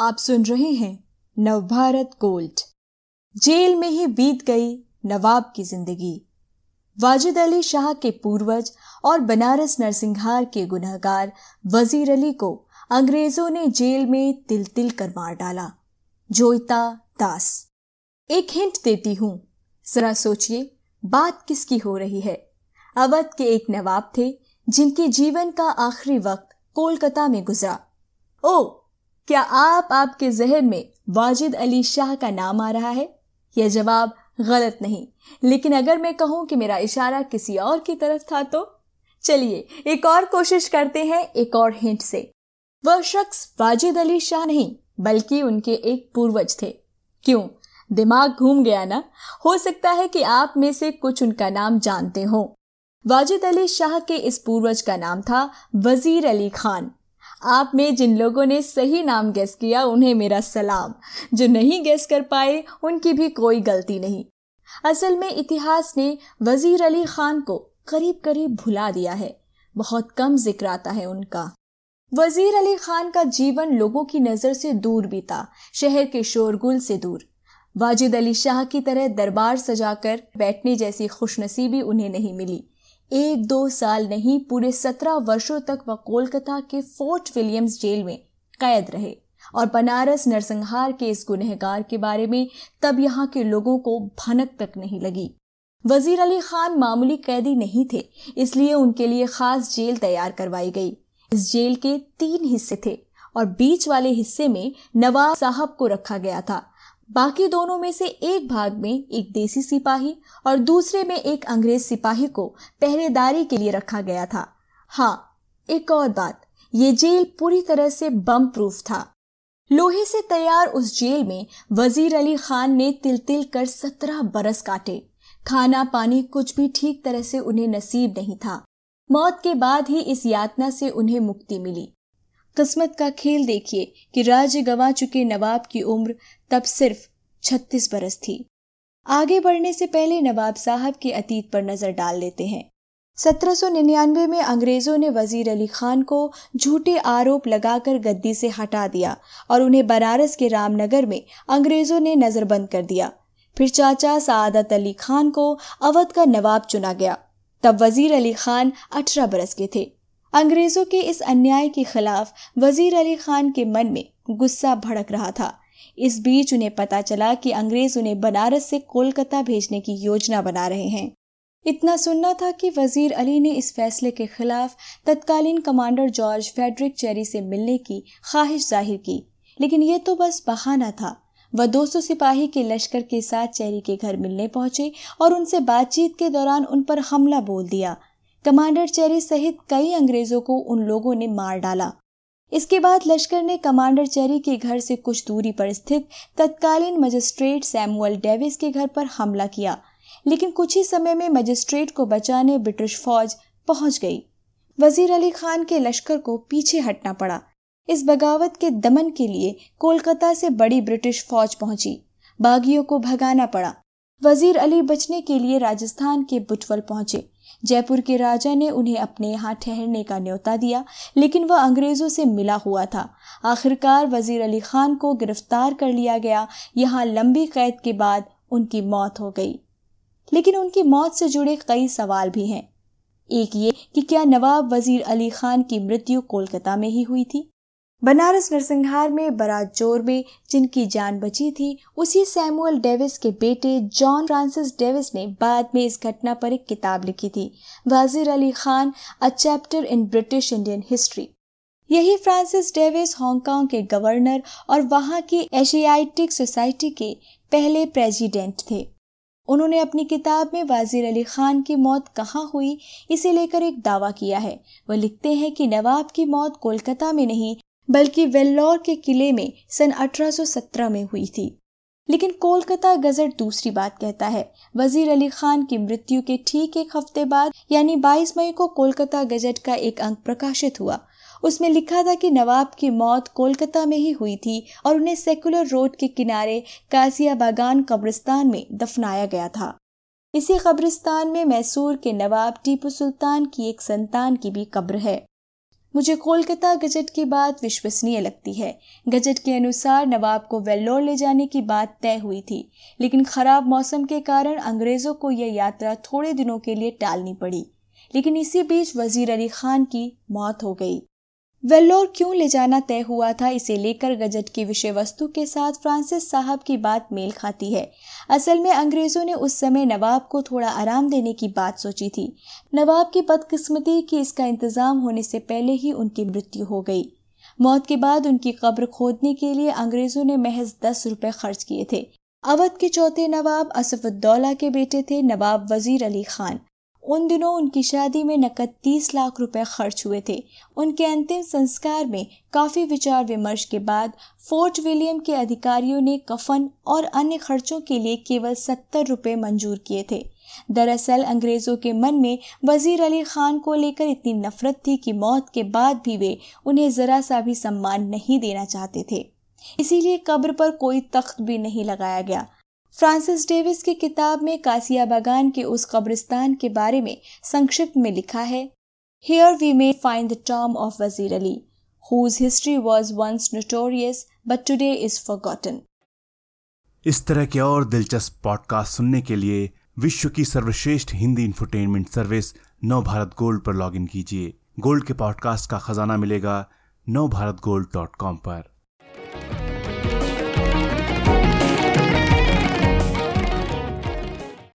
आप सुन रहे हैं नवभारत गोल्ड। जेल में ही बीत गई नवाब की ज़िंदगी। वाजिद अली शाह के पूर्वज और बनारस नरसिंहार के गुनहगार वज़ीर अली को अंग्रेज़ों ने जेल में तिल तिल कर मार डाला। जोइता दास। एक हिंट देती हूँ। जरा सोचिए, बात किसकी हो रही है? अवध के एक नवाब थे, जिनके जीवन का आखिरी वक्त कोलकाता में गुजरा। ओ क्या आप आपके जहन में वाजिद अली शाह का नाम आ रहा है? यह जवाब गलत नहीं। लेकिन अगर मैं कहूँ कि मेरा इशारा किसी और की तरफ़ था तो? चलिए, एक और कोशिश करते हैं, एक और हिंट से। वह शख्स वाजिद अली शाह नहीं, बल्कि उनके एक पूर्वज थे। क्यों? दिमाग घूम गया ना? हो सकता है कि आप में से कुछ उनका नाम जानते हो। वाजिद अली शाह के इस पूर्वज का नाम था वज़ीर अली खान। आप में जिन लोगों ने सही नाम गैस किया, उन्हें मेरा सलाम। जो नहीं गैस कर पाए, उनकी भी कोई गलती नहीं। असल में इतिहास ने वज़ीर अली खान को करीब करीब भुला दिया है। बहुत कम ज़िक्र आता है उनका। वज़ीर अली खान का जीवन लोगों की नज़र से दूर बीता शहर के शोरगुल से दूर। वाजिद अली शाह की तरह दरबार सजाकर बैठने जैसी खुशनसीबी उन्हें नहीं मिली। एक दो साल नहीं, पूरे सत्रह वर्षों तक वह कोलकाता के फोर्ट विलियम्स जेल में कैद रहे और बनारस नरसंहार के इस गुनहगार के बारे में तब यहाँ के लोगों को भनक तक नहीं लगी। वज़ीर अली खान मामूली कैदी नहीं थे, इसलिए उनके लिए खास जेल तैयार करवाई गई। इस जेल के तीन हिस्से थे और बीच वाले हिस्से में नवाब साहब को रखा गया था। बाकी दोनों में से एक भाग में एक देसी सिपाही और दूसरे में एक अंग्रेज़ सिपाही को पहरेदारी के लिए रखा गया था। हाँ एक और बात, ये जेल पूरी तरह से बम प्रूफ था। लोहे से तैयार उस जेल में वज़ीर अली खान ने तिल तिल कर सत्रह बरस काटे। खाना पानी कुछ भी ठीक तरह से उन्हें नसीब नहीं था। मौत के बाद ही इस यातना से उन्हें मुक्ति मिली। किस्मत का खेल देखिए कि राज्य गंवा चुके नवाब की उम्र तब सिर्फ़ 36 बरस थी। आगे बढ़ने से पहले नवाब साहब के अतीत पर नज़र डाल लेते हैं। 1799 में अंग्रेज़ों ने वज़ीर अली खान को झूठे आरोप लगाकर गद्दी से हटा दिया और उन्हें बनारस के रामनगर में अंग्रेज़ों ने नजरबंद कर दिया। फिर चाचा सादत अली खान को अवध का नवाब चुना गया। तब वज़ीर अली खान अठारह बरस के थे। अंग्रेज़ों के इस अन्याय के खिलाफ वज़ीर अली खान के मन में गुस्सा भड़क रहा था। इस बीच उन्हें पता चला कि अंग्रेज़ उन्हें बनारस से कोलकाता भेजने की योजना बना रहे हैं। इतना सुनना था कि वज़ीर अली ने इस फैसले के खिलाफ तत्कालीन कमांडर जॉर्ज फेडरिक चेरी से मिलने की ख्वाहिश ज़ाहिर की। लेकिन ये तो बस बहाना था। वह 200 सिपाही के लश्कर के साथ चेरी के घर मिलने पहुँचे और उनसे बातचीत के दौरान उन पर हमला बोल दिया। कमांडर चेरी सहित कई अंग्रेज़ों को उन लोगों ने मार डाला। इसके बाद लश्कर ने कमांडर चेरी के घर से कुछ दूरी पर स्थित तत्कालीन मजिस्ट्रेट सैमुअल डेविस के घर पर हमला किया, लेकिन कुछ ही समय में मजिस्ट्रेट को बचाने ब्रिटिश फौज पहुँच गई। वज़ीर अली खान के लश्कर को पीछे हटना पड़ा। इस बगावत के दमन के लिए कोलकाता से बड़ी ब्रिटिश फौज पहुँची। बागियों को भगाना पड़ा। वज़ीर अली बचने के लिए राजस्थान के बुटवल पहुँचे। जयपुर के राजा ने उन्हें अपने यहाँ ठहरने का न्योता दिया, लेकिन वह अंग्रेज़ों से मिला हुआ था। आखिरकार वज़ीर अली खान को गिरफ़्तार कर लिया गया। यहाँ लंबी कैद के बाद उनकी मौत हो गई। लेकिन उनकी मौत से जुड़े कई सवाल भी हैं। एक ये कि क्या नवाब वज़ीर अली खान की मृत्यु कोलकाता में ही हुई थी? बनारस नरसिंहार में बारात ज़ोर में जिनकी जान बची थी, उसी सैमुअल डेविस के बेटे जॉन फ्रांसिस डेविस ने बाद में इस घटना पर एक किताब लिखी थी, Wazir Ali Khan a chapter in British Indian history यही फ्रांसिस डेविस हांगकांग के गवर्नर और वहाँ की एशियाटिक सोसाइटी के पहले प्रेसिडेंट थे। उन्होंने अपनी किताब में वाजिर अली खान की मौत कहाँ हुई, इसे लेकर एक दावा किया है। वह लिखते हैं कि नवाब की मौत कोलकाता में नहीं बल्कि वेल्लोर के किले में सन 1817 में हुई थी। लेकिन कोलकाता गजट दूसरी बात कहता है। वज़ीर अली खान की मृत्यु के ठीक एक हफ़्ते बाद, यानी 22 मई को कोलकाता गजट का एक अंक प्रकाशित हुआ। उसमें लिखा था कि नवाब की मौत कोलकाता में ही हुई थी और उन्हें सेकुलर रोड के किनारे कासिया बागान कब्रिस्तान में दफनाया गया था। इसी कब्रिस्तान में मैसूर के नवाब टीपू सुल्तान की एक संतान की भी कब्र है। मुझे कोलकाता गजट की बात विश्वसनीय लगती है। गजट के अनुसार नवाब को वेल्लोर ले जाने की बात तय हुई थी, लेकिन खराब मौसम के कारण अंग्रेज़ों को यह यात्रा थोड़े दिनों के लिए टालनी पड़ी। लेकिन इसी बीच वज़ीर अली खान की मौत हो गई। वेल्लोर क्यों ले जाना तय हुआ था, इसे लेकर गजट की विषय वस्तु के साथ फ्रांसिस साहब की बात मेल खाती है। असल में अंग्रेज़ों ने उस समय नवाब को थोड़ा आराम देने की बात सोची थी। नवाब की बदकिस्मती कि इसका इंतज़ाम होने से पहले ही उनकी मृत्यु हो गई। मौत के बाद उनकी कब्र खोदने के लिए अंग्रेज़ों ने महज दस रुपए खर्च किए थे। अवध के चौथे नवाब असफुद्दौला के बेटे थे नवाब वज़ीर अली खान। उन दिनों उनकी शादी में नकद तीस लाख रुपए खर्च हुए थे। उनके अंतिम संस्कार में काफ़ी विचार विमर्श के बाद फोर्ट विलियम के अधिकारियों ने कफन और अन्य खर्चों के लिए केवल सत्तर रुपए मंजूर किए थे। दरअसल अंग्रेज़ों के मन में वज़ीर अली खान को लेकर इतनी नफरत थी कि मौत के बाद भी वे उन्हें जरा सा भी सम्मान नहीं देना चाहते थे। इसीलिए कब्र पर कोई तख्त भी नहीं लगाया गया। फ्रांसिस डेविस की किताब में कासिया बागान के उस कब्रिस्तान के बारे में संक्षिप्त में लिखा है। Here we may find the tomb of Wazir Ali whose history was once notorious but today is forgotten इस तरह के और दिलचस्प पॉडकास्ट सुनने के लिए विश्व की सर्वश्रेष्ठ Hindi infotainment service Nav Bharat Gold पर लॉगिन कीजिए। गोल्ड के पॉडकास्ट का खजाना मिलेगा नव भारत गोल्ड डॉट कॉम पर।